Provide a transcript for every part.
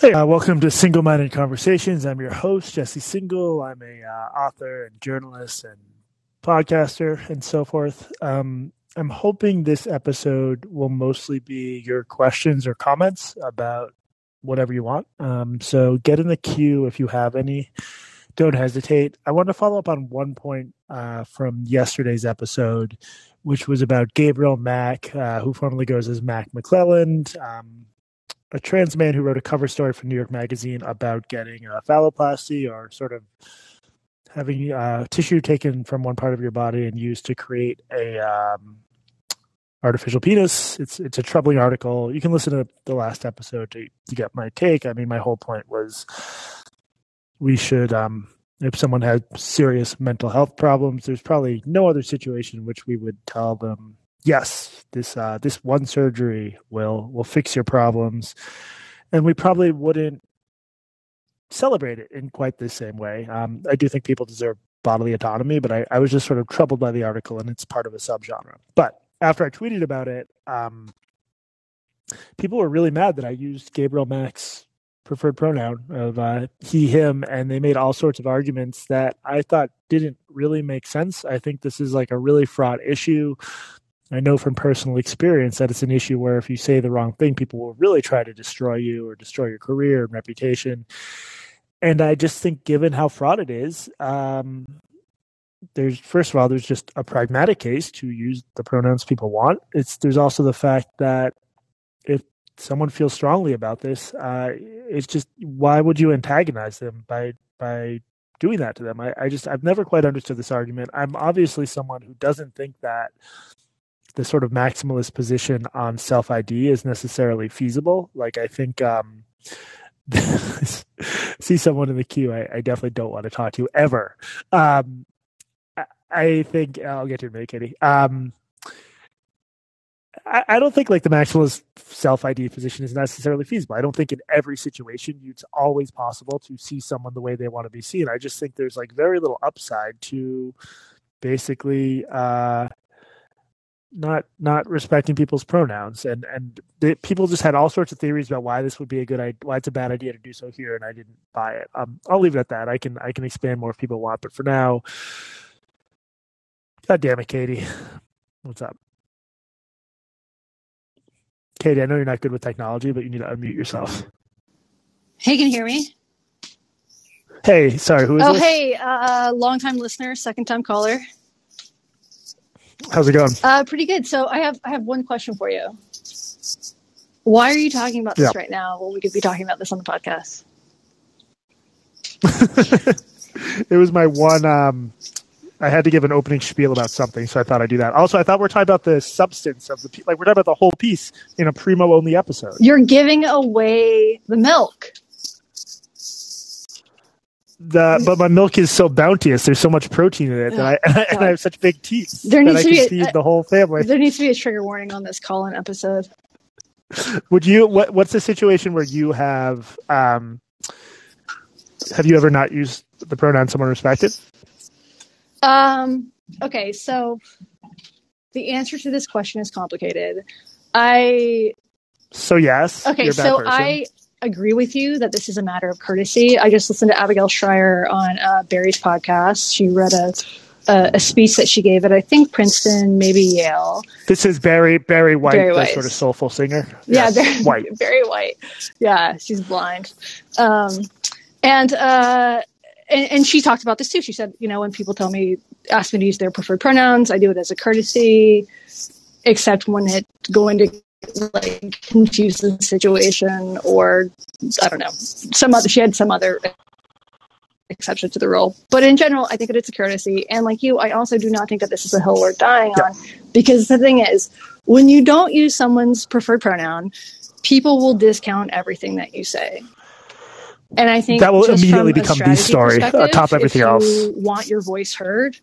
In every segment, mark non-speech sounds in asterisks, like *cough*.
Hey, uh, welcome to Singal-Minded Conversations. I'm your host, Jesse Singal. I'm a uh, author and journalist and podcaster and so forth. Um, I'm hoping this episode will mostly be your questions or comments about whatever you want. Um, so get in the queue if you have any. Don't hesitate. I want to follow up on one point uh, from yesterday's episode, which was about Gabriel Mac, uh, who formerly goes as Mac McClelland. Um, a trans man who wrote a cover story for New York Magazine about getting a phalloplasty or sort of having uh, tissue taken from one part of your body and used to create a um, artificial penis. It's it's a troubling article. You can listen to the last episode to, to get my take. I mean, my whole point was we should, um, if someone had serious mental health problems, there's probably no other situation in which we would tell them yes, this uh, this one surgery will will fix your problems, and we probably wouldn't celebrate it in quite the same way. Um, I do think people deserve bodily autonomy, but I, I, was just sort of troubled by the article, and it's part of a subgenre. But after I tweeted about it, um, people were really mad that I used Gabriel Mac's preferred pronoun of uh, he, him, and they made all sorts of arguments that I thought didn't really make sense. I think this is like a really fraught issue. I know from personal experience that it's an issue where if you say the wrong thing, people will really try to destroy you or destroy your career and reputation. And I just think, given how fraught it is, um, there's first of all, there's just a pragmatic case to use the pronouns people want. It's there's also the fact that if someone feels strongly about this, uh, it's just why would you antagonize them by by doing that to them? I, I just I've never quite understood this argument. I'm obviously someone who doesn't think that the sort of maximalist position on self ID is necessarily feasible. Like I think um, *laughs* see someone in the queue, I, I, definitely don't want to talk to you ever. Um, I, I, think I'll get to it, Katie. Um, I, I, don't think like the maximalist self ID position is necessarily feasible. I don't think in every situation it's always possible to see someone the way they want to be seen. I just think there's like very little upside to basically uh, not not respecting people's pronouns. And and the, people just had all sorts of theories about why this would be a good idea why it's a bad idea to do so here and i didn't buy it. Um i'll leave it at that. I can i can expand more if people want but for now god damn it katie. What's up? Katie i know you're not good with technology but you need to unmute yourself. Hey can you hear me? Hey sorry who is oh this? hey uh long time listener second time caller How's it going? Uh, pretty good. So I have I have one question for you. Why are you talking about this yeah. right now? Well, we could be talking about this on the podcast. *laughs* it was my one. Um, I had to give an opening spiel about something, so I thought I'd do that. Also, I thought we are talking about the substance of the like we're talking about the whole piece in a primo only episode. You're giving away the milk the but my milk is so bounteous. There's so much protein in it that I and, *laughs* I, and I have such big teeth there needs that I can feed a, the whole family. There needs to be a trigger warning on this call-in episode. Would you? What, what's the situation where you have? Um, have you ever not used the pronoun someone respected? Um. Okay, so the answer to this question is complicated. I. So yes. Okay, so person. I agree with you that this is a matter of courtesy. I just listened to Abigail Shrier on uh, Bari's podcast. She read a, a, a speech that she gave at I think Princeton, maybe Yale. This is Barry Bari White, Bari the sort of soulful singer. Yeah, yes. Bari, *laughs* White. Bari White. Yeah, she's blind. Um, and uh, and, and, she talked about this too. She said, you know, when people tell me, ask me to use their preferred pronouns, I do it as a courtesy, except when it going to like confusing situation or I don't know some other she had some other exception to the rule. But in general, I think that it's a courtesy. And like you, I also do not think that this is a hill worth dying yeah. on because the thing is, when you don't use someone's preferred pronoun, people will discount everything that you say. And I think that will immediately become the story atop everything else. Want your voice heard?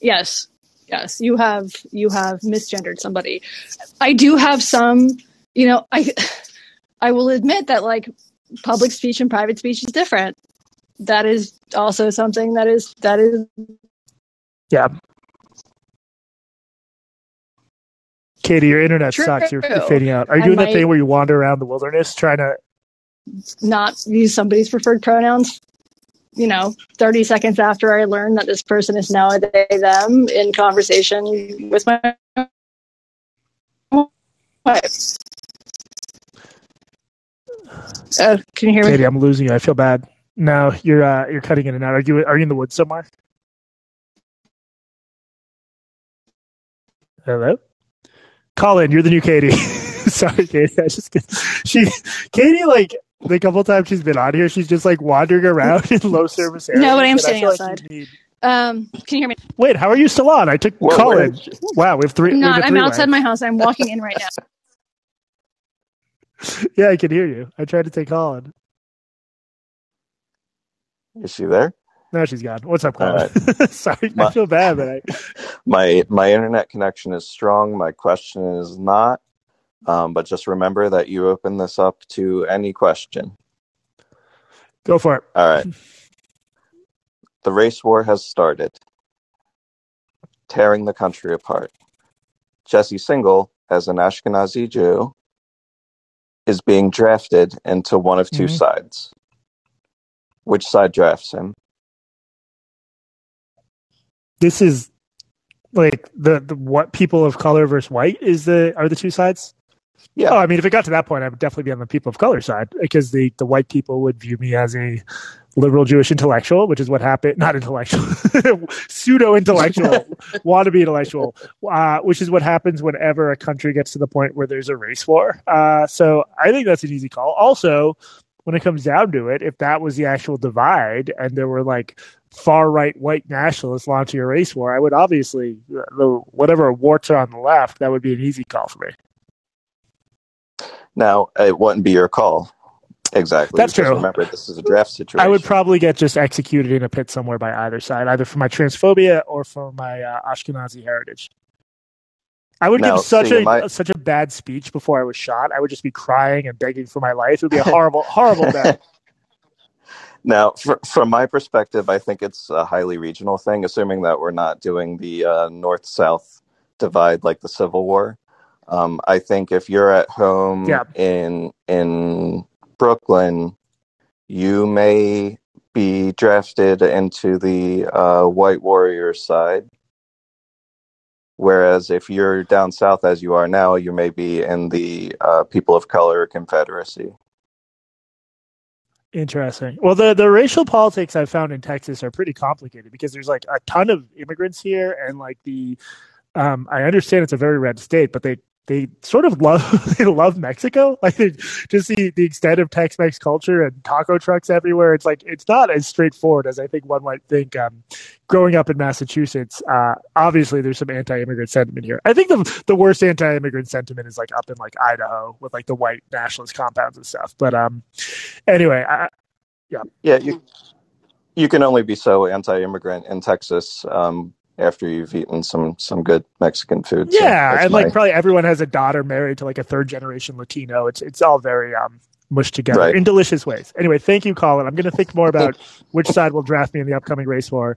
Yes, yes you have you have misgendered somebody. I do have some you know i i will admit that like public speech and private speech is different. That is also something that is that is yeah. Katie your internet True. sucks. You're, you're, fading out. Are you I doing might... that thing where you wander around the wilderness trying to not use somebody's preferred pronouns you know 30 seconds after i learn that this person is now a they them in conversation with my wife uh, can you hear me Katie, I'm losing you. I feel bad. No, you're uh, you're cutting in and out. Are you are you in the woods somewhere? Hello, Colin. You're the new Katie. *laughs* Sorry, Katie. I just she Katie like the couple times she's been on here, she's just like wandering around in low *laughs* service areas. no but i'm and I standing feel like outside need- um can you hear me Wait, how are you still on? I took Where- Colin. where- Wow, we have three. i'm we have not a i'm three-way. outside my house i'm walking in right now *laughs* *laughs* Yeah, I can hear you. I tried to take Colin. Is she there? No, she's gone. What's up, All Colin? Sorry, I feel bad, but I, My my internet connection is strong. My question is not. Um, but just remember that you open this up to any question. go for it. All right. the race war has started, tearing the country apart. Jesse Singal, as an Ashkenazi Jew, is being drafted into one of 2 Mhm. sides. Which side drafts him? This is like the, the what people of color versus white is the are the two sides. Yeah. Oh, I mean, if it got to that point, I would definitely be on the people of color side because the the white people would view me as a liberal Jewish intellectual, which is what happened. Not intellectual, *laughs* pseudo intellectual, *laughs* wannabe intellectual, uh, which is what happens whenever a country gets to the point where there's a race war. Uh, so I think that's an easy call. Also, when it comes down to it, if that was the actual divide and there were like far right white nationalists launching a race war, I would obviously uh, the whatever warts are on the left, that would be an easy call for me. Now, it wouldn't be your call. Exactly. That's true. Remember, this is a draft situation. I would probably get just executed in a pit somewhere by either side, either for my transphobia or for my uh, Ashkenazi heritage. I would Now, give such see, a my- such a bad speech before I was shot. I would just be crying and begging for my life. It would be a *laughs* horrible, horrible day. *laughs* Now, fr- from my perspective, I think it's a highly regional thing, assuming that we're not doing the uh, north south divide like the Civil War. Um, I think if you're at home Yeah. in in Brooklyn, you may be drafted into the uh, White Warrior side. Whereas if you're down south as you are now, you may be in the uh, People of Color Confederacy. Interesting. Well, the the racial politics I've found in Texas are pretty complicated because there's like a ton of immigrants here, and like the, um, I understand it's a very red state, but they they sort of love *laughs* they love Mexico. Like just the the extent of Tex-Mex culture and taco trucks everywhere. It's like it's not as straightforward as I think one might think. Um, growing up in Massachusetts, uh, obviously there's some anti-immigrant sentiment here. I think the the worst anti-immigrant sentiment is like up in like Idaho with like the white nationalist compounds and stuff. But um, anyway, I, Yeah, you you can only be so anti-immigrant in Texas um, after you've eaten some some good Mexican food. So Yeah, that's and my- like probably everyone has a daughter married to like a third generation Latino. It's it's all very um mushed together Right. in delicious ways. Anyway, thank you, Colin. I'm going to think more *laughs* about which side will draft me in the upcoming race war.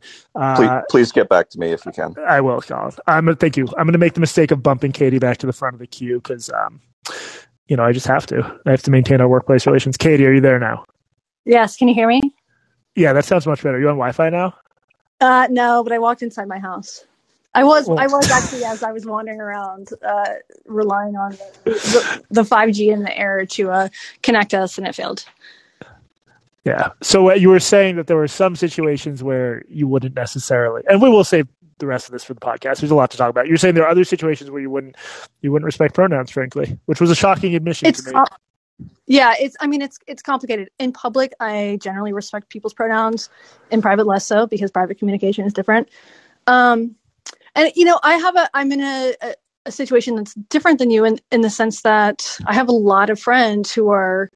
please, Uh, please get back to me if you can. I will, Colin. I'm gonna thank you. I'm going to make the mistake of bumping Katie back to the front of the queue because um, you know I just have to. I have to maintain our workplace relations. Katie, are you there now? yes can you hear me Yeah, that sounds much better. Are you on Wi-Fi now? Uh no but i walked inside my house i was i was actually as i was wandering around uh relying on the, the, the 5g in the air to uh connect us and it failed Yeah. So uh, you were saying that there were some situations where you wouldn't necessarily, and we will save the rest of this for the podcast. There's a lot to talk about. You're saying there are other situations where you wouldn't, you wouldn't respect pronouns, frankly, which was a shocking admission it's to me. com- yeah it's i mean it's it's complicated. In public i generally respect people's pronouns. In private less so because private communication is different. Um and you know i have a i'm in a, a, a situation that's different than you in in the sense that i have a lot of friends who are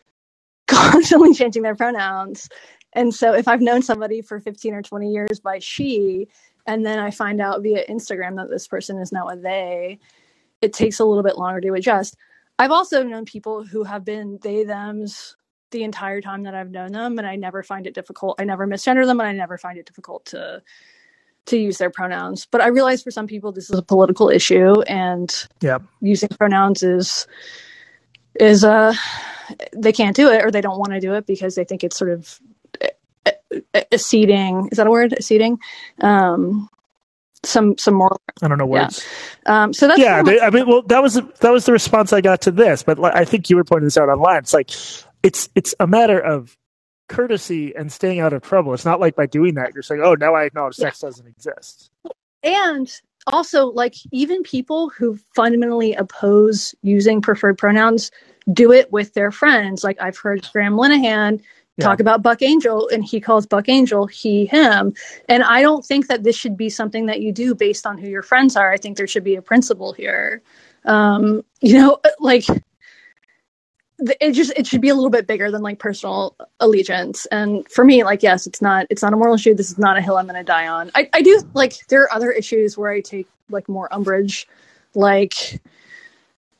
*laughs* constantly changing their pronouns. And so if i've known somebody for 15 or 20 years by she and then i find out via instagram that this person is now a they it takes a little bit longer to adjust I've also known people who have been they thems the entire time that I've known them and I never find it difficult. I never misgender them and I never find it difficult to to use their pronouns. But I realize for some people this is a political issue and Yeah. using pronouns is is uh they can't do it or they don't want to do it because they think it's sort of acceding. Is that a word? Acceding. Um, some some more. I don't know words. Yeah. Um, so that's yeah. They, I mean, well, that was that was the response I got to this, but I think you were pointing this out online. It's like it's it's a matter of courtesy and staying out of trouble. It's not like by doing that you're saying, "Oh, now I acknowledge yeah. sex doesn't exist." And also, like even people who fundamentally oppose using preferred pronouns do it with their friends. Like I've heard Graham Linehan yeah. talk about Buck Angel, and he calls Buck Angel he, him. And I don't think that this should be something that you do based on who your friends are. I think there should be a principle here. Um, you know, like it just it should be a little bit bigger than like personal allegiance and for me like yes it's not it's not a moral issue this is not a hill i'm gonna die on i, I do like there are other issues where i take like more umbrage like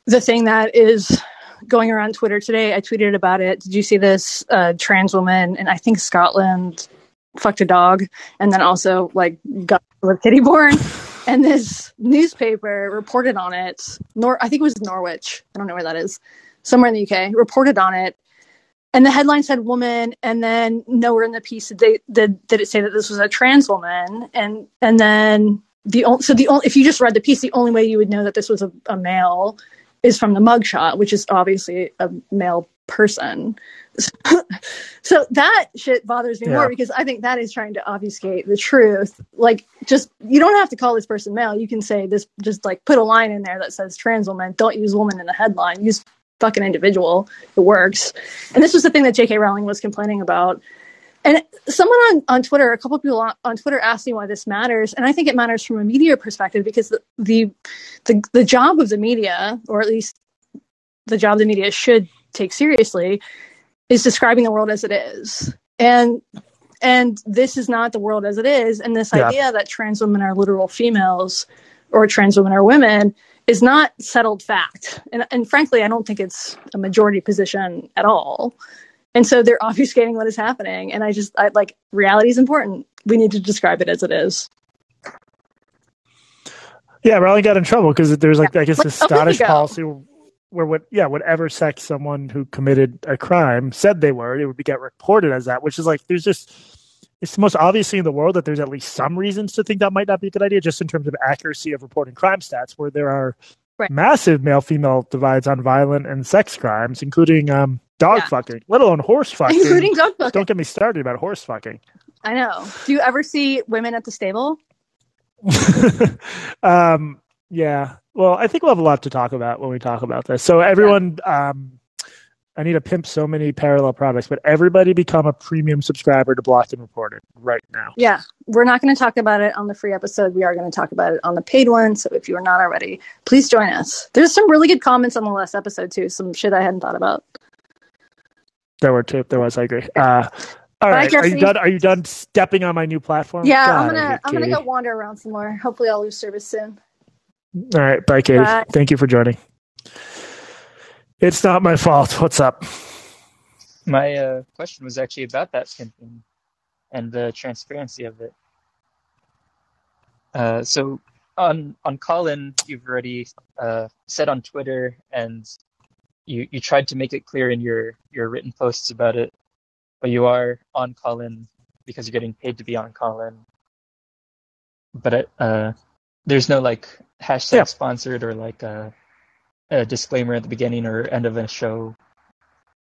the thing that is going around Twitter today. I tweeted about it. Did you see this uh, trans woman? And I think Scotland fucked a dog, and then also like got with kitty born. *sighs* And this newspaper reported on it. Nor I think it was Norwich. I don't know where that is. Somewhere in the UK. Reported on it. And the headline said woman, and then nowhere in the piece did, they, did, did it say that this was a trans woman. And and then the only so the only if you just read the piece, the only way you would know that this was a, a male is from the mugshot, which is obviously a male person. *laughs* so that shit bothers me yeah. more because I think that is trying to obfuscate the truth. Like, just you don't have to call this person male. You can say this, just like put a line in there that says trans woman. Don't use woman in the headline. Use fucking individual. It works. And this was the thing that J.K. Rowling was complaining about and someone on, on Twitter, a couple of people on, on, Twitter asked me why this matters, and I think it matters from a media perspective because the, the the the job of the media, or at least the job the media should take seriously, is describing the world as it is. And and this is not the world as it is. And this yeah. idea that trans women are literal females or trans women are women is not settled fact. And, and frankly, I don't think it's a majority position at all. And so they're *laughs* obfuscating what is happening. And I just, I like, reality is important. We need to describe it as it is. Yeah, Rowling got in trouble because there's like, I guess, *laughs* the Scottish policy where, what, yeah, whatever sex someone who committed a crime said they were, it would be, get reported as that, which is like, there's just, it's the most obvious thing in the world that there's at least some reasons to think that might not be a good idea, just in terms of accuracy of reporting crime stats, where there are right. massive male female divides on violent and sex crimes, including um, dog yeah. fucking, let alone horse fucking. Including dog fucking. Don't get me started about horse fucking. I know. Do you ever see women at the stable? *laughs* um, yeah. Well, I think we'll have a lot to talk about when we talk about this. So everyone, yeah. um, I need to pimp so many parallel products, but everybody become a premium subscriber to Blocked and Reported right now. Yeah, we're not going to talk about it on the free episode. We are going to talk about it on the paid one. So if you are not already, please join us. There's some really good comments on the last episode too. Some shit I hadn't thought about. There were two. There was. I agree. Uh, all right. Are you done? Are you done stepping on my new platform? Yeah, God, I'm gonna. I'm gonna go wander around some more. Hopefully, I'll lose service soon. All right. Bye, Katie. Bye. Thank you for joining. It's not my fault. What's up? My uh, question was actually about that campaign and the transparency of it. Uh, so on on Callin, you've already uh, said on Twitter and you you tried to make it clear in your your written posts about it, but you are on Callin because you're getting paid to be on Callin. But it, uh, there's no like hashtag yeah. sponsored or like a, a, disclaimer at the beginning or end of a show,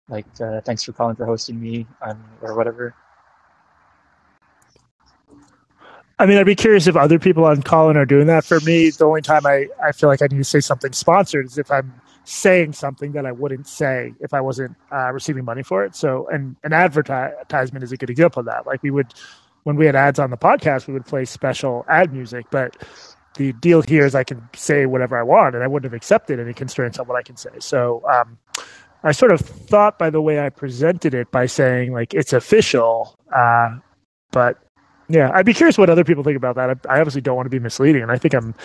like uh, thanks for calling for hosting me on or whatever. I mean, I'd be curious if other people on Callin are doing that. For me, the only time I, I feel like I need to say something sponsored is if I'm saying something that I wouldn't say if I wasn't uh, receiving money for it. So, and an advertisement is a good example of that. Like we would, when we had ads on the podcast, we would play special ad music, but the deal here is I can say whatever I want, and I wouldn't have accepted any constraints on what I can say. So, um, I sort of thought by the way I presented it by saying like it's official, uh, but yeah, I'd be curious what other people think about that. I, I obviously don't want to be misleading, and I think I'm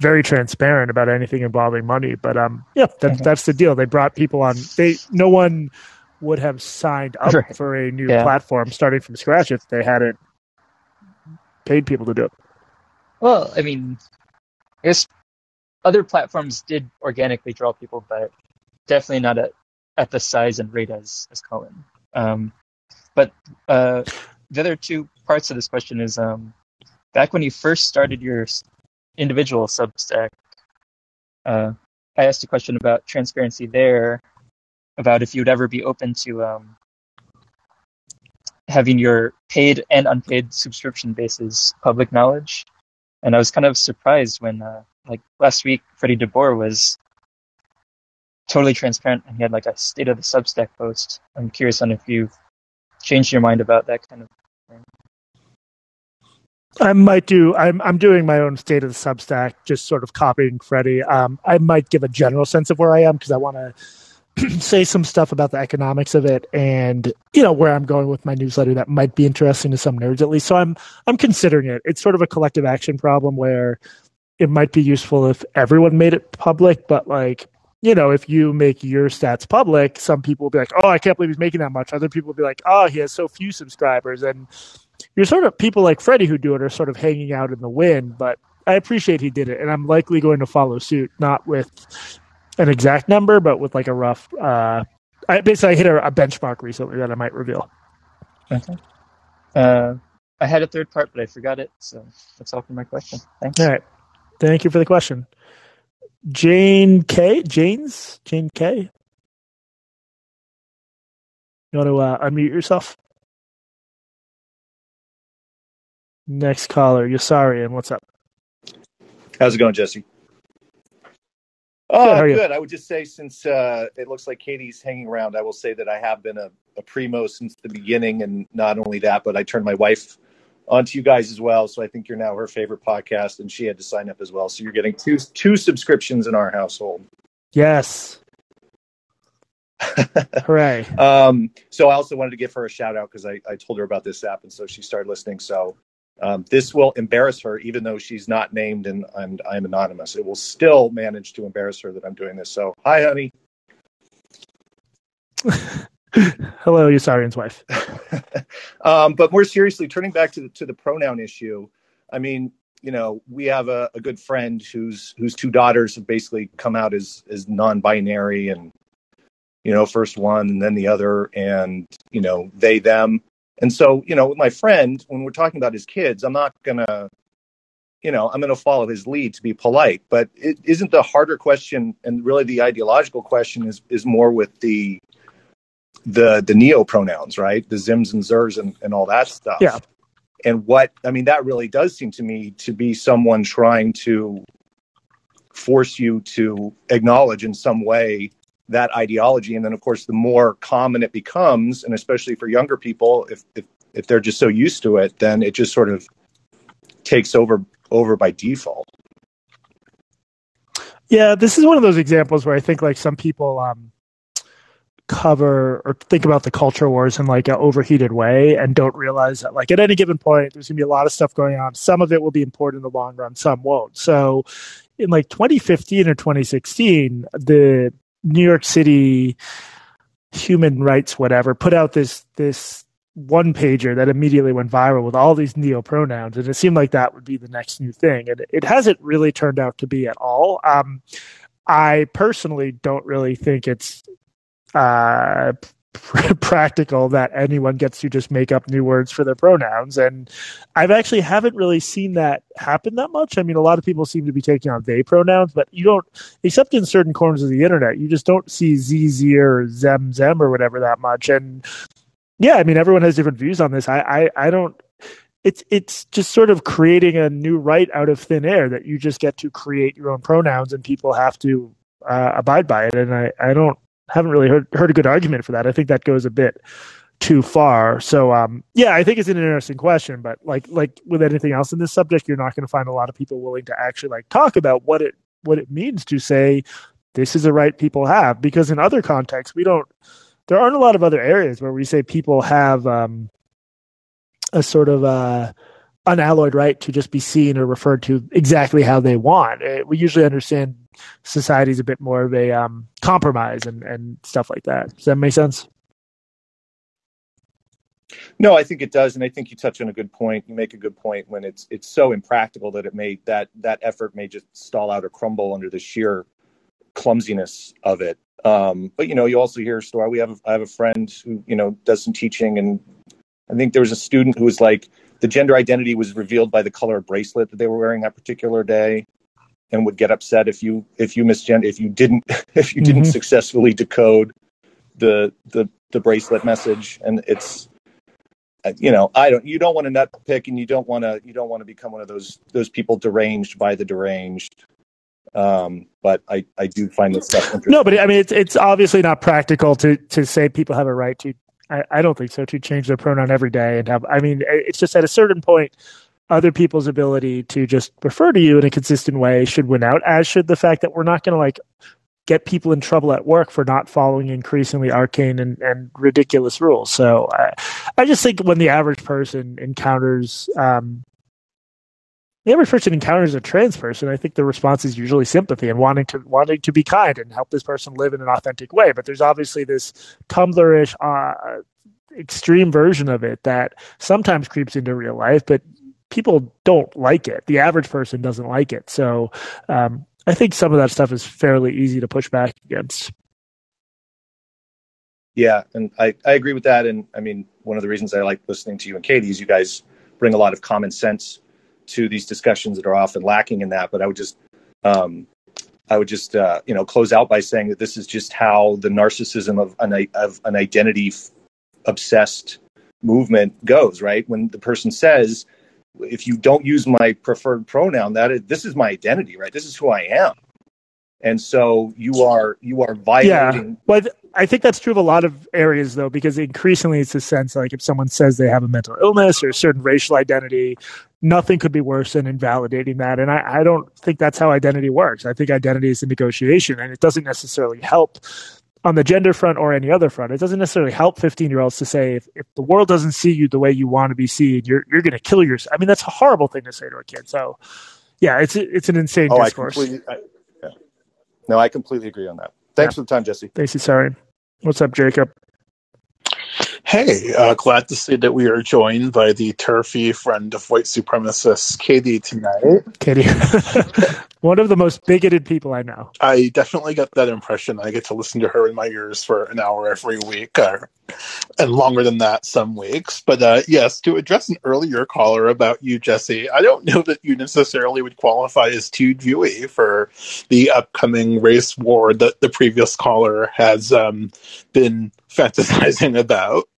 very transparent about anything involving money. But um, yeah, that, mm-hmm. that's the deal. They brought people on. They no one would have signed up right. for a new yeah. platform starting from scratch if they hadn't paid people to do it. Well, I mean, I guess other platforms did organically draw people, but definitely not at at the size and rate as as Callin. Um, but uh, the other two parts of this question is um, back when you first started your individual Substack, uh, I asked a question about transparency there, about if you'd ever be open to um, having your paid and unpaid subscription bases public knowledge. And I was kind of surprised when, uh, like last week, Freddie DeBoer was totally transparent and he had like a state of the Substack post. I'm curious on if you've changed your mind about that kind of thing. I might do. I'm I'm doing my own state of the Substack, just sort of copying Freddie. Um, I might give a general sense of where I am because I want *clears throat* to say some stuff about the economics of it and you know where I'm going with my newsletter that might be interesting to some nerds at least. So I'm I'm considering it. It's sort of a collective action problem where it might be useful if everyone made it public, but like you know, if you make your stats public, some people will be like, "Oh, I can't believe he's making that much." Other people will be like, "Oh, he has so few subscribers," and you're sort of people like Freddie who do it are sort of hanging out in the wind, but I appreciate he did it, and I'm likely going to follow suit, not with an exact number, but with like a rough. Uh, I basically I hit a, a benchmark recently that I might reveal. Okay. Uh, I had a third part, but I forgot it, so that's all for my question. Thanks. All right, thank you for the question, Jane K. Jane's Jane K. You want to uh, unmute yourself? Next caller, Yasarian, what's up? How's it going, Jesse? Oh, good. I would just say, since uh, it looks like Katie's hanging around, I will say that I have been a, a, primo since the beginning, and not only that, but I turned my wife onto you guys as well. So I think you're now her favorite podcast, and she had to sign up as well. So you're getting two two subscriptions in our household. Yes. *laughs* Hooray! Um, so I also wanted to give her a shout out because I, I told her about this app, and so she started listening. So um, this will embarrass her, even though she's not named and, and I'm anonymous. It will still manage to embarrass her that I'm doing this. So, hi, honey. *laughs* Hello, Yasarian's wife. *laughs* um, but more seriously, turning back to the, to the pronoun issue, I mean, you know, we have a, a good friend whose whose two daughters have basically come out as as non-binary, and you know, first one and then the other, and you know, they them and so, you know, with my friend, when we're talking about his kids, I'm not going to, you know, I'm going to follow his lead to be polite. But it isn't the harder question, and really the ideological question is is more with the the the neo pronouns, right? The zims and zers and, and all that stuff. Yeah. And what I mean, that really does seem to me to be someone trying to force you to acknowledge in some way that ideology. And then, of course, the more common it becomes, and especially for younger people, if if, if they're just so used to it, then it just sort of takes over over by default. Yeah, this is one of those examples where I think like some people um, cover or think about the culture wars in like an overheated way and don't realize that like at any given point there's going to be a lot of stuff going on. Some of it will be important in the long run, some won't. So in like 2015 or 2016, the New York City human rights whatever put out this this one pager that immediately went viral with all these neo pronouns and it seemed like that would be the next new thing and it hasn't really turned out to be at all. Um, i personally don't really think it's uh, *laughs* practical that anyone gets to just make up new words for their pronouns. And i've actually haven't really seen that happen that much. I mean a lot of people seem to be taking on they pronouns but you don't except in certain corners of the internet you just don't see zz or zem zem or whatever that much. And yeah i mean everyone has different views on this. I i, I don't it's it's just sort of creating a new right out of thin air that you just get to create your own pronouns and people have to uh, abide by it. And i i don't haven't really heard heard a good argument for that. I think that goes a bit too far. So um, yeah, I think it's an interesting question, but like like with anything else in this subject, you're not going to find a lot of people willing to actually like talk about what it what it means to say this is a right people have because in other contexts we don't there aren't a lot of other areas where we say people have um, a sort of uh, unalloyed right to just be seen or referred to exactly how they want. Uh, we usually understand society is a bit more of a um, compromise and, and stuff like that. Does that make sense? No, I think it does, and I think you touch on a good point. You make a good point when it's it's so impractical that it may that that effort may just stall out or crumble under the sheer clumsiness of it. Um, but you know, you also hear a story. We have a, I have a friend who you know does some teaching, and I think there was a student who was like the gender identity was revealed by the color of bracelet that they were wearing that particular day, and would get upset if you if you misgender if you didn't *laughs* if you didn't Mhm. successfully decode the the the bracelet message, and it's uh, you know I don't you don't want to nutpick, and you don't want to you don't want to become one of those those people deranged by the deranged. Um, but I I do find this stuff interesting. No, but I mean, it's it's obviously not practical to to say people have a right to. I, I don't think so. To change their pronoun every day and have. I mean, it's just at a certain point, other people's ability to just refer to you in a consistent way should win out. As should the fact that we're not going to like get people in trouble at work for not following increasingly arcane and, and ridiculous rules. So I, I just think when the average person encounters um, the average person encounters a trans person, I think the response is usually sympathy and wanting to wanting to be kind and help this person live in an authentic way. But there's obviously this Tumblr-ish uh, extreme version of it that sometimes creeps into real life, but people don't like it. The average person doesn't like it. So um, I think some of that stuff is fairly easy to push back against. Yeah, and I, I agree with that. And I mean, one of the reasons I like listening to you and Katie is you guys bring a lot of common sense to these discussions that are often lacking in that. But I would just, um, I would just, uh, you know, close out by saying that this is just how the narcissism of an of an identity obsessed movement goes. Right when the person says, "If you don't use my preferred pronoun, that is, this is my identity. Right, this is who I am." And so you are you are violating Well, I I think that's true of a lot of areas, though, because increasingly it's a sense like if someone says they have a mental illness or a certain racial identity, nothing could be worse than invalidating that. And I, I don't think that's how identity works. I think identity is a negotiation, and it doesn't necessarily help on the gender front or any other front. It doesn't necessarily help 15 year olds to say, if, if the world doesn't see you the way you want to be seen, you're, you're going to kill yourself. I mean, that's a horrible thing to say to a kid. So, yeah, it's, it's an insane Oh, discourse. completely. I, yeah. No, I completely agree on that. Thanks for the time, Jesse. Thanks, sorry. What's up, Jacob? Hey, uh, glad to see that we are joined by the turfy friend of white supremacists, Katie, tonight. Katie. *laughs* One of the most bigoted people I know. I definitely get that impression. I get to listen to her in my ears for an hour every week, uh, and longer than that some weeks. But uh, yes, to address an earlier caller about you, Jesse, I don't know that you necessarily would qualify as too Jewy for the upcoming race war that the previous caller has um, been fantasizing *laughs* about.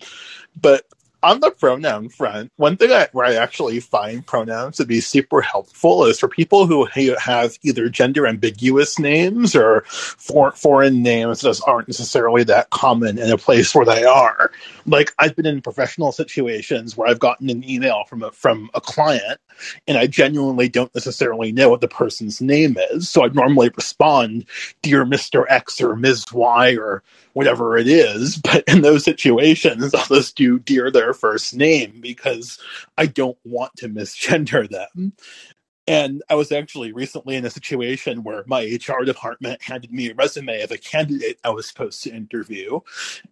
But on the pronoun front, one thing I, where I actually find pronouns to be super helpful is for people who have either gender ambiguous names or for, foreign names that aren't necessarily that common in a place where they are. Like I've been in professional situations where I've gotten an email from a, from a client and I genuinely don't necessarily know what the person's name is. So I'd normally respond, Dear Mr. X or Ms. Y or whatever it is. *laughs* But in those situations, I'll just do Dear their first name because I don't want to misgender them. And I was actually recently in a situation where my HR department handed me a resume of a candidate I was supposed to interview.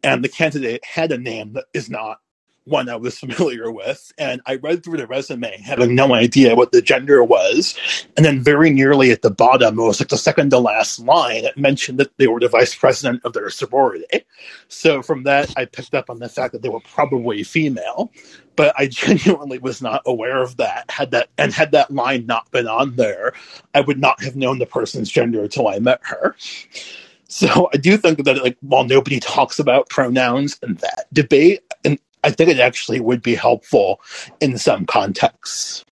And the candidate had a name that is not one I was *laughs* familiar with. And I read through the resume having no idea what the gender was. And then very nearly at the bottom, it was like the second to last line, it mentioned that they were the vice president of their sorority. So from that, I picked up on the fact that they were probably female. But I *laughs* genuinely was not aware of that. Had that and had that line not been on there, I would not have known the person's gender until I met her. So I do think that like while nobody talks about pronouns in that debate, and I think it actually would be helpful in some contexts.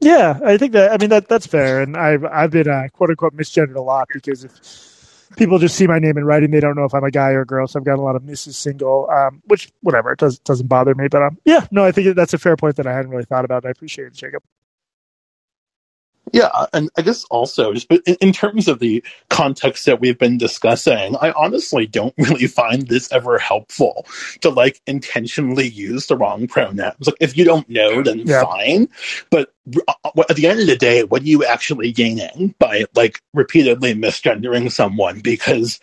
Yeah, I think that. I mean that that's fair, and I've I've been uh, quote unquote misgendered a lot because if people just see my name in writing, they don't know if I'm a guy or a girl. So I've got a lot of Mrs. Singal, um, which whatever it does doesn't bother me. But um, yeah, no, I think that's a fair point that I hadn't really thought about. I appreciate it, Jacob. Yeah, and I guess also just in, in terms of the context that we've been discussing, I honestly don't *laughs* really find this ever helpful to like intentionally use the wrong pronouns. Like if you don't know, then Yeah. fine. But uh, at the end of the day, what are you actually gaining by like repeatedly misgendering someone? Because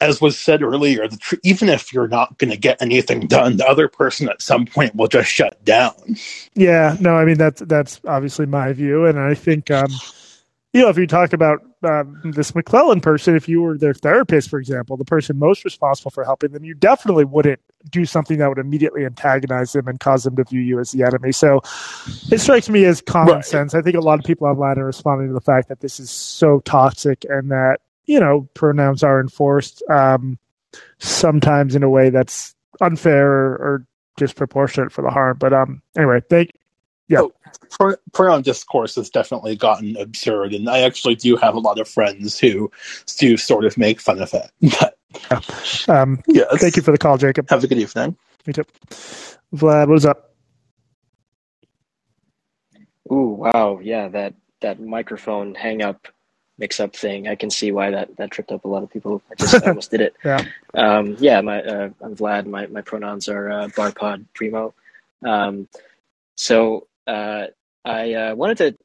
as was said earlier, the tr- even if you're not going to get anything done, the other person at some point will just shut down. Yeah, no, I mean that's that's obviously my view, and I think um, you know if you talk about um, this McClelland person, if you were their therapist, for example, the person most responsible for helping them, you definitely wouldn't do something that would immediately antagonize them and cause them to view you as the enemy. So it strikes me as common right. sense. I think a lot of people online are responding to the fact that this is so toxic and that, you know, pronouns are enforced um, sometimes in a way that's unfair or, or disproportionate for the harm. But um, anyway, thank yeah. Oh, pronoun discourse has definitely gotten absurd, and I actually do have a lot of friends who do sort of make fun of it. *laughs* But yeah. Um, yes. Thank you for the call, Jacob. Have a good evening. Me too. Vlad, what's up? Ooh, wow, yeah, that that microphone hang up mix up thing. I can see why that that tripped up a lot of people. I just almost did it. *laughs* Yeah. Um, yeah. My uh, I'm Vlad. My my pronouns are uh, Barpod Primo. Um, so uh, I uh, wanted to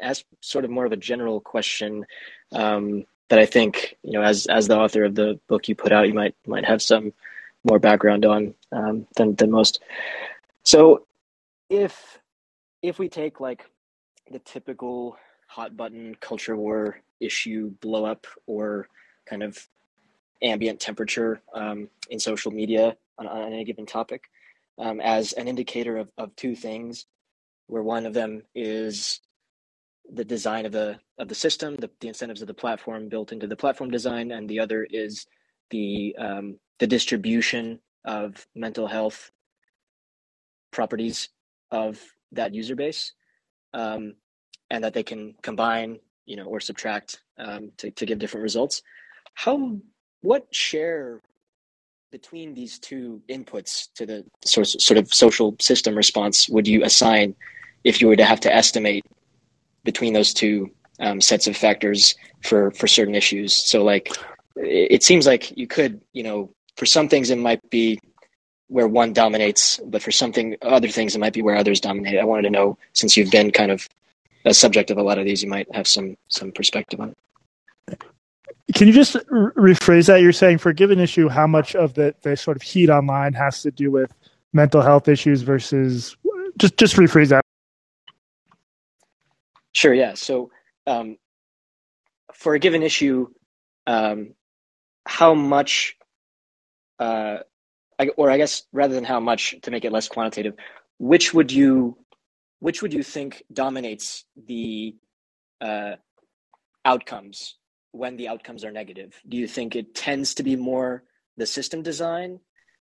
ask sort of more of a general question um, that I think you know, as as the author of the book you put out, you might might have some more background on um, than than most. So, if if we take like the typical hot button culture war issue blow up or kind of ambient temperature um, in social media on, on, any given topic um, as an indicator of, of two things where one of them is the design of the of the system, the, the incentives of the platform built into the platform design, and the other is the um, the distribution of mental health properties of that user base, um, and that they can combine, you know, or subtract um, to to give different results. How what share between these two inputs to the sort sort of social system response would you assign if you were to have to estimate between those two um, sets of factors for for certain issues. So like it seems like you could, you know, for some things it might be where one dominates, but for something other things it might be where others dominate. I wanted to know since you've been kind of a subject of a lot of these, you might have some some perspective on it. Can you just rephrase that? You're saying for a given issue, how much of the, the sort of heat online has to do with mental health issues versus just just rephrase that. Sure. Yeah. So um, for a given issue, um, how much, uh, I, or I guess rather than how much to make it less quantitative, which would you, which would you think dominates the uh, outcomes when the outcomes are negative? Do you think it tends to be more the system design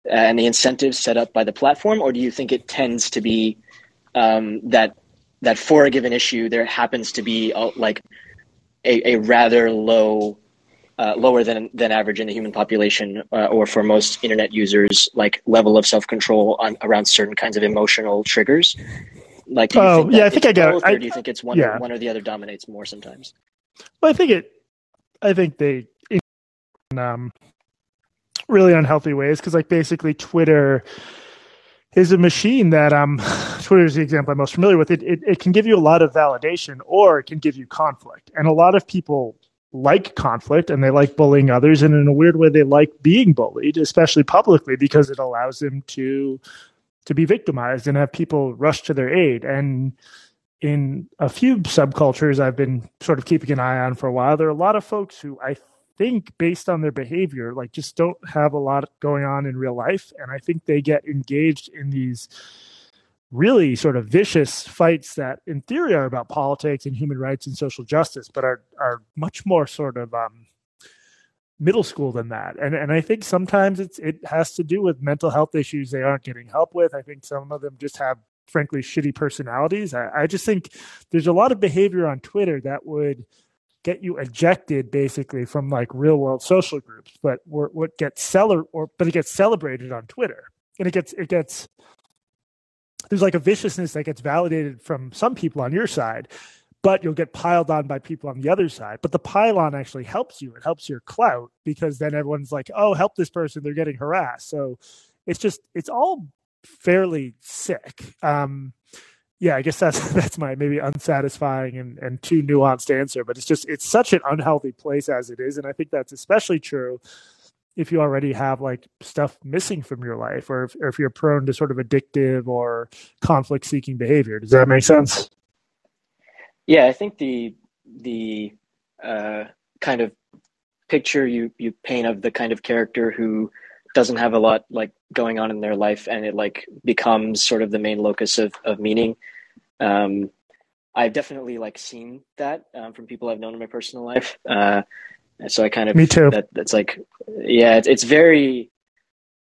and the incentives set up by the platform, or do you think it tends to be um, that that for a given issue there happens to be a, like a, a rather low uh, lower than than average in the human population, uh, or for most internet users, like level of self control on around certain kinds of emotional triggers. Like, oh yeah, I think I get it. or do you think it's one yeah. one or the other dominates more sometimes? Well, I think it. I think they, in, um, really unhealthy ways because, like, basically, Twitter is a machine that um *sighs* Twitter is the example I'm most familiar with. It, it it can give you a lot of validation or it can give you conflict. And a lot of people like conflict and they like bullying others and in a weird way they like being bullied, especially publicly because it allows them to to be victimized and have people rush to their aid. And in a few subcultures I've been sort of keeping an eye on for a while, there are a lot of folks who I think based on their behavior like just don't have a lot going on in real life and i think they get engaged in these really sort of vicious fights that in theory are about politics and human rights and social justice but are are much more sort of um, middle school than that. And and i think sometimes it's it has to do with mental health issues they aren't getting help with. I think some of them just have frankly shitty personalities. I, I just think there's a lot of behavior on twitter that would get you ejected basically from like real world social groups but what gets seller or but it gets celebrated on twitter. And it gets it gets there's like a viciousness that gets validated from some people on your side but you'll get piled on by people on the other side. But the pile-on actually helps you. It helps your clout because then everyone's like oh help this person. They're getting harassed. So it's just it's all fairly sick. Um yeah, I guess that's *laughs* that's my maybe unsatisfying and, and too nuanced answer, but it's just it's such an unhealthy place as it is, and I think that's especially true if you already have like stuff missing from your life, or if, or if you're prone to sort of addictive or conflict seeking behavior. Does that make sense? Yeah, I think the the uh, kind of picture you you paint of the kind of character who doesn't have a lot like going on in their life and it like becomes sort of the main locus of, of meaning. Um, i've definitely like seen that um, from people i've known in my personal life. Uh, so i kind of me too. that, that's like yeah it's, it's very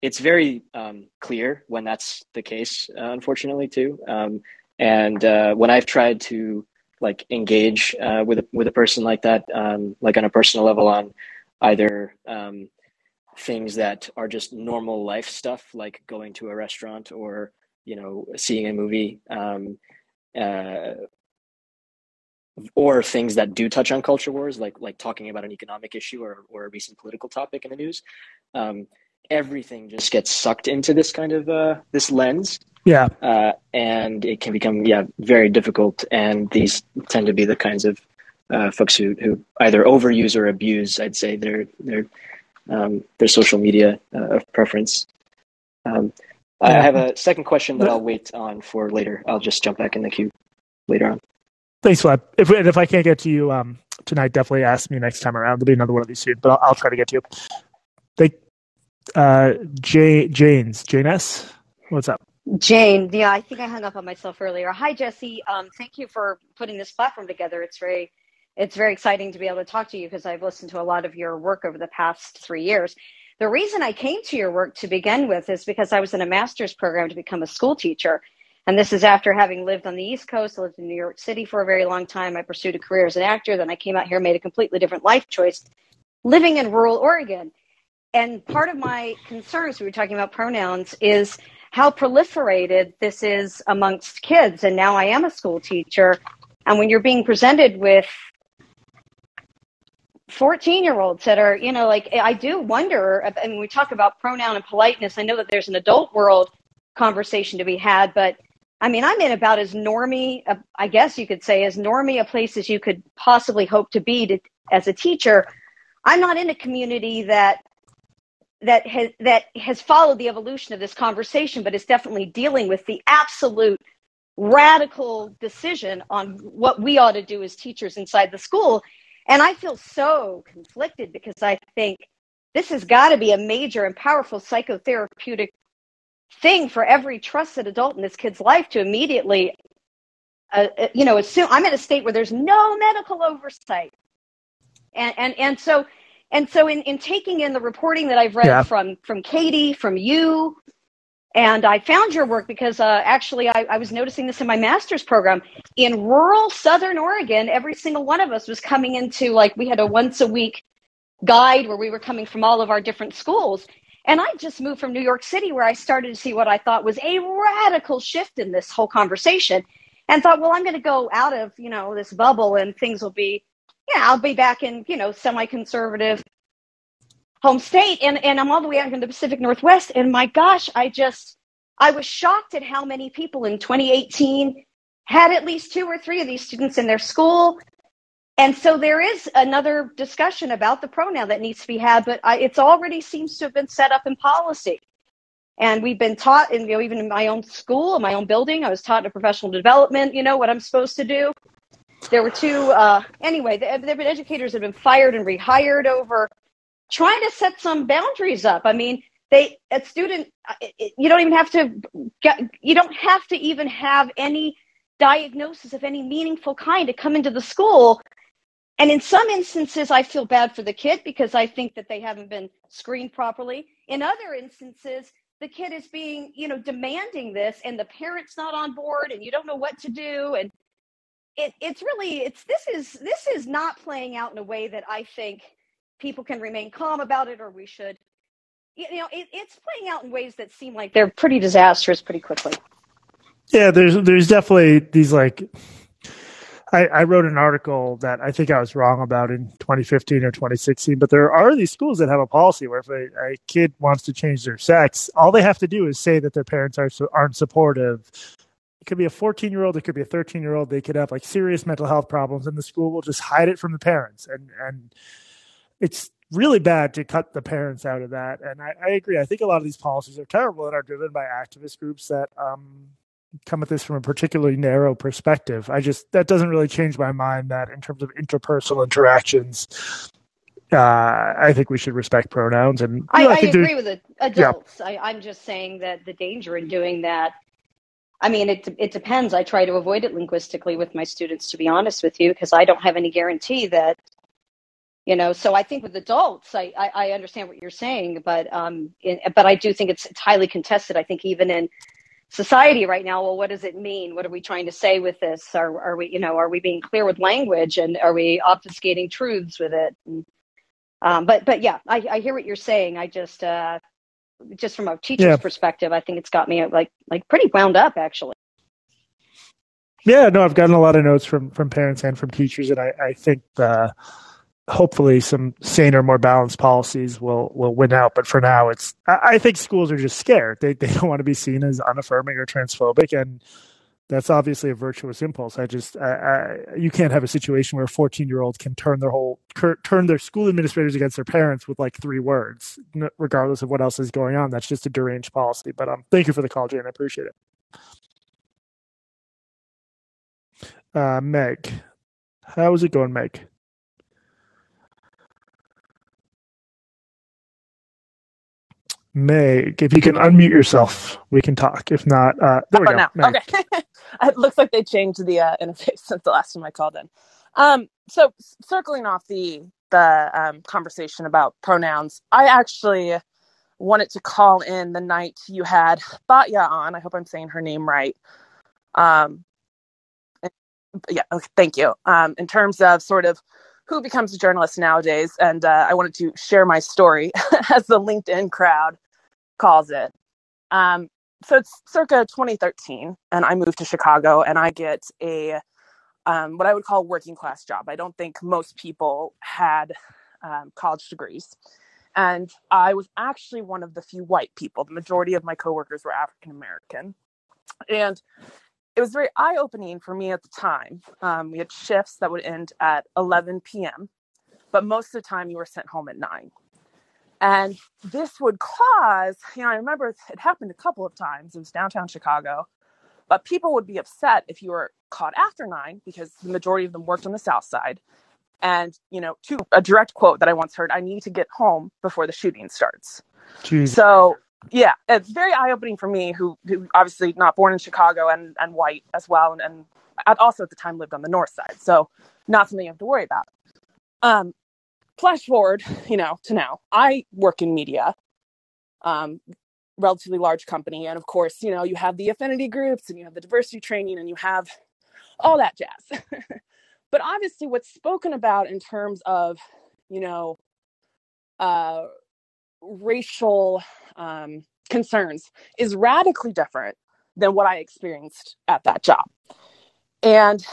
it's very um, clear when that's the case uh, unfortunately too. Um, and uh, when i've tried to like engage uh, with a, with a person like that, um, like on a personal level, on either um, things that are just normal life stuff, like going to a restaurant or you know seeing a movie, um, uh, or things that do touch on culture wars, like like talking about an economic issue or or a recent political topic in the news. Um, everything just gets sucked into this kind of uh, this lens yeah. Uh, and it can become, yeah, very difficult. And these tend to be the kinds of uh, folks who, who either overuse or abuse, I'd say, their, their, um, their social media uh, of preference. Um, I have a second question that I'll wait on for later. I'll just jump back in the queue later on. Thanks, Vlad. If, if I can't get to you um, tonight, definitely ask me next time around. There'll be another one of these soon, but I'll, I'll try to get to you. Thank uh, Jay, Janes, Jane S. What's up? Jane, yeah, I think I hung up on myself earlier. Hi, Jesse. Um, thank you for putting this platform together. It's very, it's very exciting to be able to talk to you because I've listened to a lot of your work over the past three years. The reason I came to your work to begin with is because I was in a master's program to become a school teacher. And this is after having lived on the East Coast, I lived in New York City for a very long time. I pursued a career as an actor. Then I came out here, made a completely different life choice, living in rural Oregon. And part of my concerns, we were talking about pronouns, is how proliferated this is amongst kids. And now I am a school teacher. And when you're being presented with 14 year olds that are, you know, like I do wonder, and we talk about pronoun and politeness, I know that there's an adult world conversation to be had, but I mean, I'm in about as normy, I guess you could say, as normy a place as you could possibly hope to be to, as a teacher. I'm not in a community that that has that has followed the evolution of this conversation, but is definitely dealing with the absolute radical decision on what we ought to do as teachers inside the school. And I feel so conflicted because I think this has got to be a major and powerful psychotherapeutic thing for every trusted adult in this kid's life to immediately, uh, uh you know, assume I'm in a state where there's no medical oversight. And, and, and so and so in, in taking in the reporting that I've read yeah. from from Katie, from you, and I found your work because uh, actually I, I, was noticing this in my master's program in rural Southern Oregon. Every single one of us was coming into like we had a once a week guide where we were coming from all of our different schools. And I just moved from New York City where I started to see what I thought was a radical shift in this whole conversation and thought, well, I'm going to go out of, you know, this bubble and things will be yeah, I'll be back in, you know, semi-conservative home state. And, and I'm all the way out in the Pacific Northwest. And my gosh, I just, I was shocked at how many people in 2018 had at least two or three of these students in their school. And so there is another discussion about the pronoun that needs to be had, but I, it's already seems to have been set up in policy. And we've been taught, and you know, even in my own school, in my own building, I was taught in professional development, you know, what I'm supposed to do. There were two, uh, anyway, there have been educators have been fired and rehired over trying to set some boundaries up. I mean, they, a student, uh, you don't even have to get, you don't have to even have any diagnosis of any meaningful kind to come into the school. And in some instances, I feel bad for the kid because I think that they haven't been screened properly. In other instances, the kid is being, you know, demanding this and the parent's not on board and you don't know what to do. And it, it's really it's this is this is not playing out in a way that I think people can remain calm about it or we should. You know it, it's playing out in ways that seem like they're pretty disastrous pretty quickly. Yeah there's there's definitely these like I, I wrote an article that I think I was wrong about in 2015 or 2016, but there are these schools that have a policy where if a, a kid wants to change their sex, all they have to do is say that their parents are aren't supportive it could be a 14 year old, it could be a 13 year old. They could have like serious mental health problems, and the school will just hide it from the parents. And and it's really bad to cut the parents out of that. And I, I agree. I think a lot of these policies are terrible and are driven by activist groups that um, come at this from a particularly narrow perspective. I just that doesn't really change my mind that in terms of interpersonal interactions, uh, I think we should respect pronouns. And I, know, I there- agree with the adults. I, I'm just saying that the danger in doing that. I mean, it it depends. I try to avoid it linguistically with my students, to be honest with you, because I don't have any guarantee that, you know. So I think with adults, I I, I understand what you're saying, but um, in, but I do think it's it's highly contested. I think even in society right now, well, what does it mean? What are we trying to say with this? Are are we you know are we being clear with language and are we obfuscating truths with it? And, um, but but yeah, I, I hear what you're saying. I just uh, just from a teacher's Yeah. perspective, I think it's got me like like pretty wound up actually. Yeah, no, I've gotten a lot of notes from from parents and from teachers, and I, I think uh, hopefully some saner, more balanced policies will will win out. But for now, it's I, I think schools are just scared. They they don't want to be seen as unaffirming or transphobic, and that's obviously a virtuous impulse. I just I, I, you can't have a situation where a fourteen year old can turn their whole turn their school administrators against their parents with like three words, regardless of what else is going on. That's just a deranged policy. But um, thank you for the call, Jane. I appreciate it. Uh, Meg, how's it going, Meg? Meg, if you can unmute yourself, we can talk. If not, uh, there we go. now? Meg. Okay. *laughs* it looks like they changed the uh, interface *laughs* since the last time I called in. Um, so circling off the the um, conversation about pronouns, I actually wanted to call in the night you had Batya on. I hope I'm saying her name right. Um, yeah, okay, thank you. Um, in terms of sort of who becomes a journalist nowadays, and uh, I wanted to share my story *laughs* as the LinkedIn crowd calls it. Um, so it's circa 2013 and i moved to chicago and i get a um, what i would call working class job. I don't think most people had um, college degrees. And i was actually one of the few white people. The majority of my coworkers were african american. And it was very eye-opening for me at the time. Um, we had shifts that would end at 11 p.m but most of the time you were sent home at 9 and this would cause, you know, I remember it happened a couple of times. It was downtown Chicago, but people would be upset if you were caught after nine because the majority of them worked on the south side. And, you know, to a direct quote that I once heard, I need to get home before the shooting starts. Jeez. So, yeah, it's very eye opening for me, who, who obviously not born in Chicago and, and white as well. And, and I also at the time lived on the north side. So, not something you have to worry about. Um, flash forward, you know, to now. I work in media, um, relatively large company, and of course, you know, you have the affinity groups and you have the diversity training and you have all that jazz. *laughs* but obviously, what's spoken about in terms of, you know, uh, racial um, concerns is radically different than what I experienced at that job. And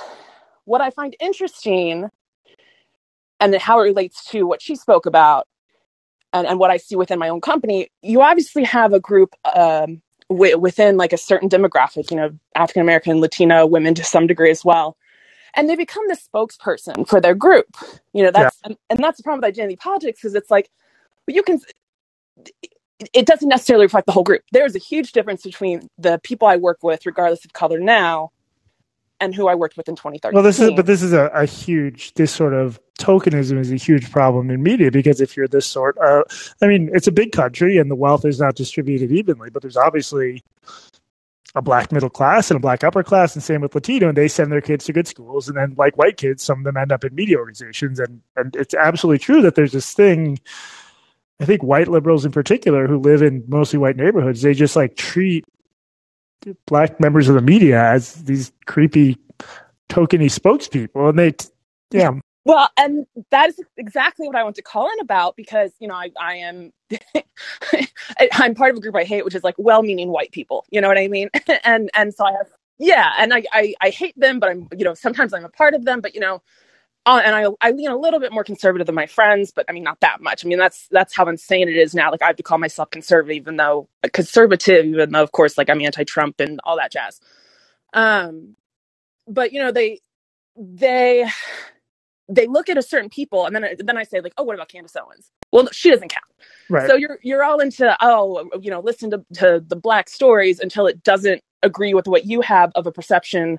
what I find interesting and how it relates to what she spoke about and, and what I see within my own company, you obviously have a group um, w- within like a certain demographic, you know, African American, Latino women to some degree as well. And they become the spokesperson for their group. You know, that's and, and that's the problem with identity politics because it's like you can it doesn't necessarily reflect the whole group. There's a huge difference between the people I work with, regardless of color now, and who I worked with in 2013. Well, this is but this is a, a huge this sort of tokenism is a huge problem in media because if you're this sort of, I mean, it's a big country and the wealth is not distributed evenly, but there's obviously a black middle class and a black upper class, and same with Latino, and they send their kids to good schools, and then like white kids, some of them end up in media organizations, and and it's absolutely true that there's this thing. I think white liberals in particular who live in mostly white neighborhoods, they just like treat black members of the media as these creepy tokeny spokespeople and they yeah. Well and that is exactly what i want to call in about because you know i, I am *laughs* i'm part of a group i hate which is like well-meaning white people you know what i mean? *laughs* And and so i have yeah and I, I i hate them but i'm you know sometimes i'm a part of them but you know uh, and I, I lean a little bit more conservative than my friends, but I mean not that much. I mean that's that's how insane it is now. Like I have to call myself conservative, even though conservative, even though of course like I'm anti-Trump and all that jazz. Um, but you know they they they look at a certain people, and then then I say like, oh, what about Candace Owens? Well, she doesn't count. Right. So you're you're all into oh, you know, listen to to the black stories until it doesn't agree with what you have of a perception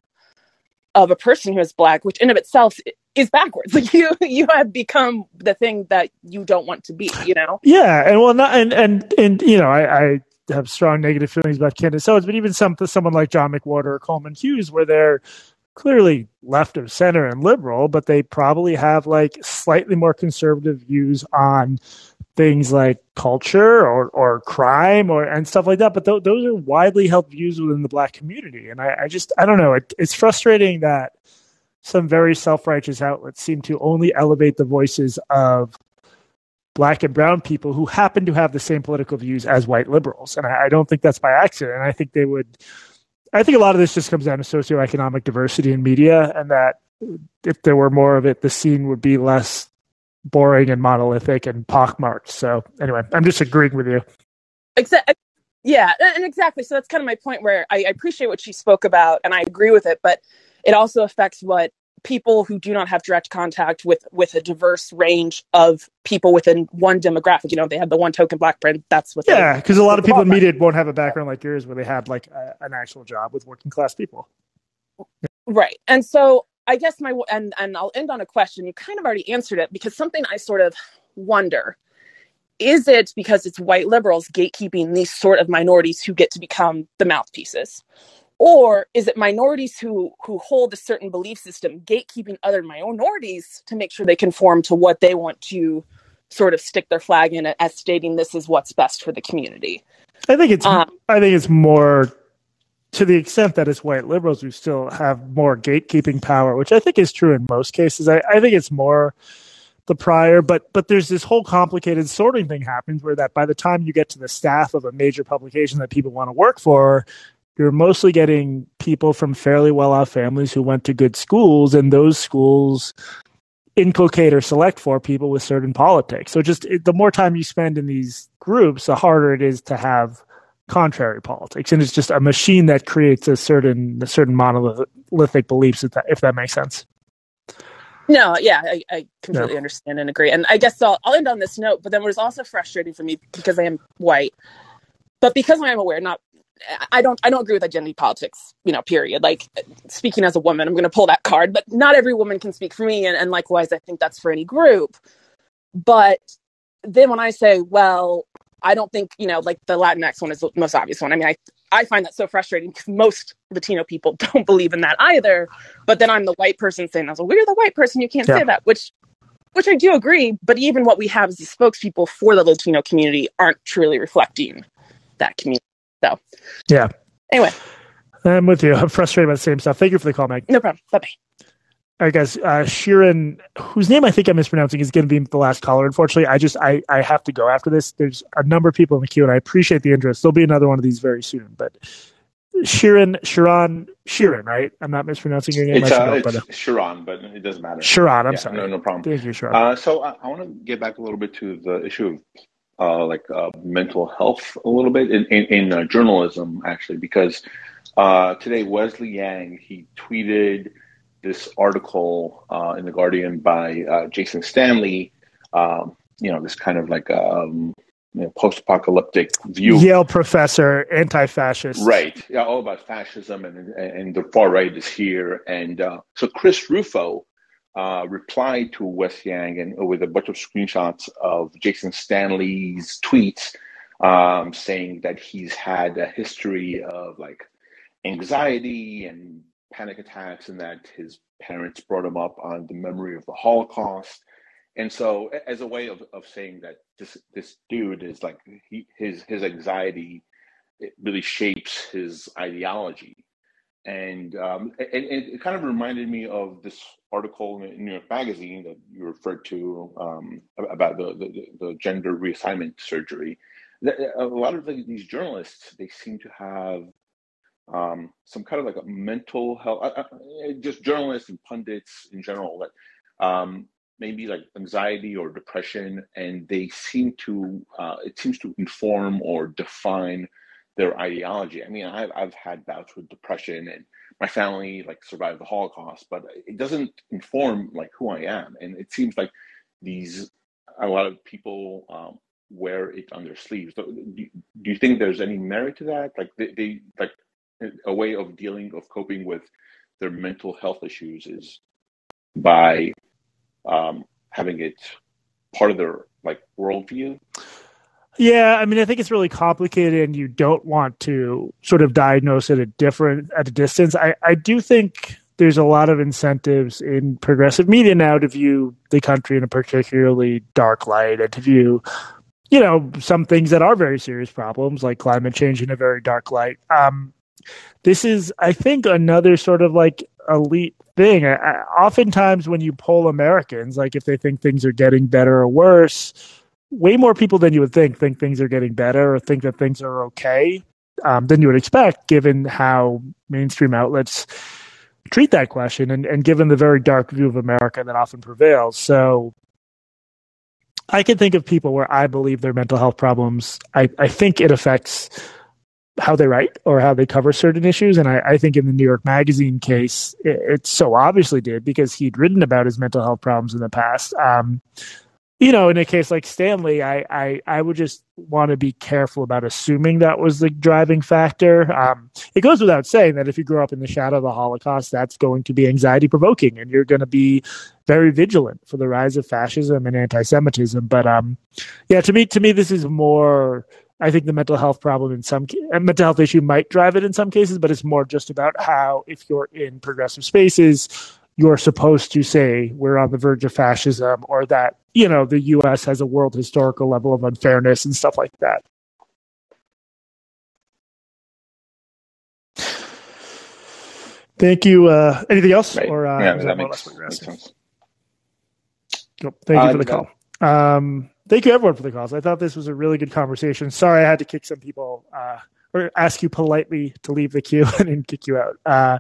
of a person who is black, which in of itself is backwards. *laughs* Like you, you have become the thing that you don't want to be. You know? Yeah, and well, not and and and you know, I, I have strong negative feelings about Candace Owens, but even some someone like John McWhorter or Coleman Hughes, where they're clearly left of center and liberal, but they probably have like slightly more conservative views on things like culture or, or crime or and stuff like that. But th- those are widely held views within the black community, and I, I just I don't know. It, it's frustrating that some very self righteous outlets seem to only elevate the voices of black and brown people who happen to have the same political views as white liberals, and I, I don't think that's by accident. I think they would. I think a lot of this just comes down to socioeconomic diversity in media, and that if there were more of it, the scene would be less boring and monolithic and pockmarked. So anyway, I'm just agreeing with you. Exactly. Yeah, and exactly. So that's kind of my point where I, I appreciate what she spoke about and I agree with it, but it also affects what people who do not have direct contact with with a diverse range of people within one demographic. You know, they have the one token black print. That's what. Yeah, because a lot of people in media won't have a background like yours, where they had like a, an actual job with working class people. Right, and so I guess my and and I'll end on a question. You kind of already answered it because something I sort of wonder is it because it's white liberals gatekeeping these sort of minorities who get to become the mouthpieces or is it minorities who who hold a certain belief system gatekeeping other minorities to make sure they conform to what they want to sort of stick their flag in as stating this is what's best for the community i think it's um, i think it's more to the extent that it's white liberals who still have more gatekeeping power, which I think is true in most cases. I, I think it's more the prior, but but there's this whole complicated sorting thing happens where that by the time you get to the staff of a major publication that people want to work for, you're mostly getting people from fairly well off families who went to good schools, and those schools inculcate or select for people with certain politics. So just it, the more time you spend in these groups, the harder it is to have contrary politics, and it's just a machine that creates a certain a certain monolithic beliefs. If that if that makes sense. No, yeah, I, I completely understand and agree. And I guess I'll, I'll end on this note. But then what is also frustrating for me because I am white, but because I am aware, not I don't I don't agree with identity politics. You know, period. Like speaking as a woman, I'm going to pull that card. But not every woman can speak for me, and, and likewise, I think that's for any group. But then when I say, well, I don't think, you know, like the Latinx one is the most obvious one. I mean, I, I find that so frustrating because most Latino people *laughs* don't believe in that either. But then I'm the white person saying, "I was well, we're the white person, you can't yeah. say that, which which I do agree, but even what we have as the spokespeople for the Latino community aren't truly reflecting that community. So Yeah. Anyway. I'm with you. *laughs* I'm frustrated about the same stuff. Thank you for the call, Meg. No problem. Bye bye. All right, guys. Uh, Sheeran, whose name I think I'm mispronouncing, is going to be the last caller. Unfortunately, I just I I have to go after this. There's a number of people in the queue, and I appreciate the interest. There'll be another one of these very soon. But Sheeran, Sharon, Sheeran, right? I'm not mispronouncing your name. It's, uh, know, it's but, uh, Sharon, but it doesn't matter. Sharon, I'm yeah, sorry. No, no problem. Thank you, Sharon. Uh, so I, I want to get back a little bit to the issue of uh, like uh, mental health a little bit in in, in uh, journalism actually because uh, today Wesley Yang he tweeted this article uh, in the Guardian by uh, Jason Stanley. Um, you know, this kind of like um, you know, post-apocalyptic view. Yale professor, anti-fascist. Right. Yeah, all about fascism and and the far right is here. And uh, so Chris Rufo uh, replied to Wes Yang and with a bunch of screenshots of Jason Stanley's tweets, um, saying that he's had a history of like anxiety and panic attacks and that his parents brought him up on the memory of the Holocaust. And so as a way of, of saying that this this dude is like he, his his anxiety it really shapes his ideology. And, um, and, and it kind of reminded me of this article in New York Magazine that you referred to um, about the, the, the gender reassignment surgery. A lot of the, these journalists, they seem to have um, some kind of like a mental health, uh, uh, just journalists and pundits in general that um, maybe like anxiety or depression, and they seem to uh, it seems to inform or define their ideology. I mean, I've I've had bouts with depression, and my family like survived the Holocaust, but it doesn't inform like who I am, and it seems like these a lot of people um, wear it on their sleeves. Do, do you think there's any merit to that? Like they, they like a way of dealing of coping with their mental health issues is by um, having it part of their like worldview. Yeah, I mean, I think it's really complicated, and you don't want to sort of diagnose it at different at a distance. I I do think there's a lot of incentives in progressive media now to view the country in a particularly dark light and to view you know some things that are very serious problems like climate change in a very dark light um, this is i think another sort of like elite thing I, I, oftentimes when you poll americans like if they think things are getting better or worse way more people than you would think think things are getting better or think that things are okay um, than you would expect given how mainstream outlets treat that question and, and given the very dark view of America that often prevails. So I can think of people where I believe their mental health problems, I, I think it affects how they write or how they cover certain issues. And I, I think in the New York Magazine case, it, it, so obviously did because he'd written about his mental health problems in the past. Um, you know, in a case like Stanley, I, I, I would just want to be careful about assuming that was the driving factor. Um, it goes without saying that if you grow up in the shadow of the Holocaust, that's going to be anxiety provoking, and you're going to be very vigilant for the rise of fascism and anti-Semitism. But um, yeah, to me, to me, this is more. I think the mental health problem in some a mental health issue might drive it in some cases, but it's more just about how if you're in progressive spaces you're supposed to say we're on the verge of fascism or that you know the US has a world historical level of unfairness and stuff like that. Thank you. Uh, anything else? Right. Or uh, yeah, that that makes, makes sense. Cool. Thank you Uh, for the call. Um, thank you everyone for the calls. I thought this was a really good conversation. Sorry I had to kick some people uh, or ask you politely to leave the queue *laughs* and then kick you out. Uh,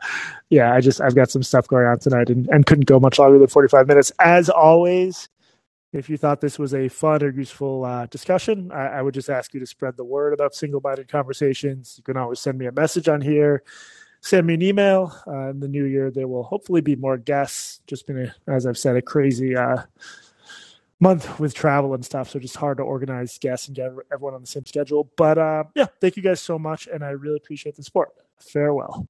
yeah, I just I've got some stuff going on tonight and, and couldn't go much longer than 45 minutes. As always, if you thought this was a fun or useful uh, discussion, I, I would just ask you to spread the word about Singal-Minded conversations. You can always send me a message on here. Send me an email. Uh, in the new year, there will hopefully be more guests. Just been, a, as I've said, a crazy uh, month with travel and stuff. So just hard to organize guests and get everyone on the same schedule. But uh, yeah, thank you guys so much. And I really appreciate the support. Farewell.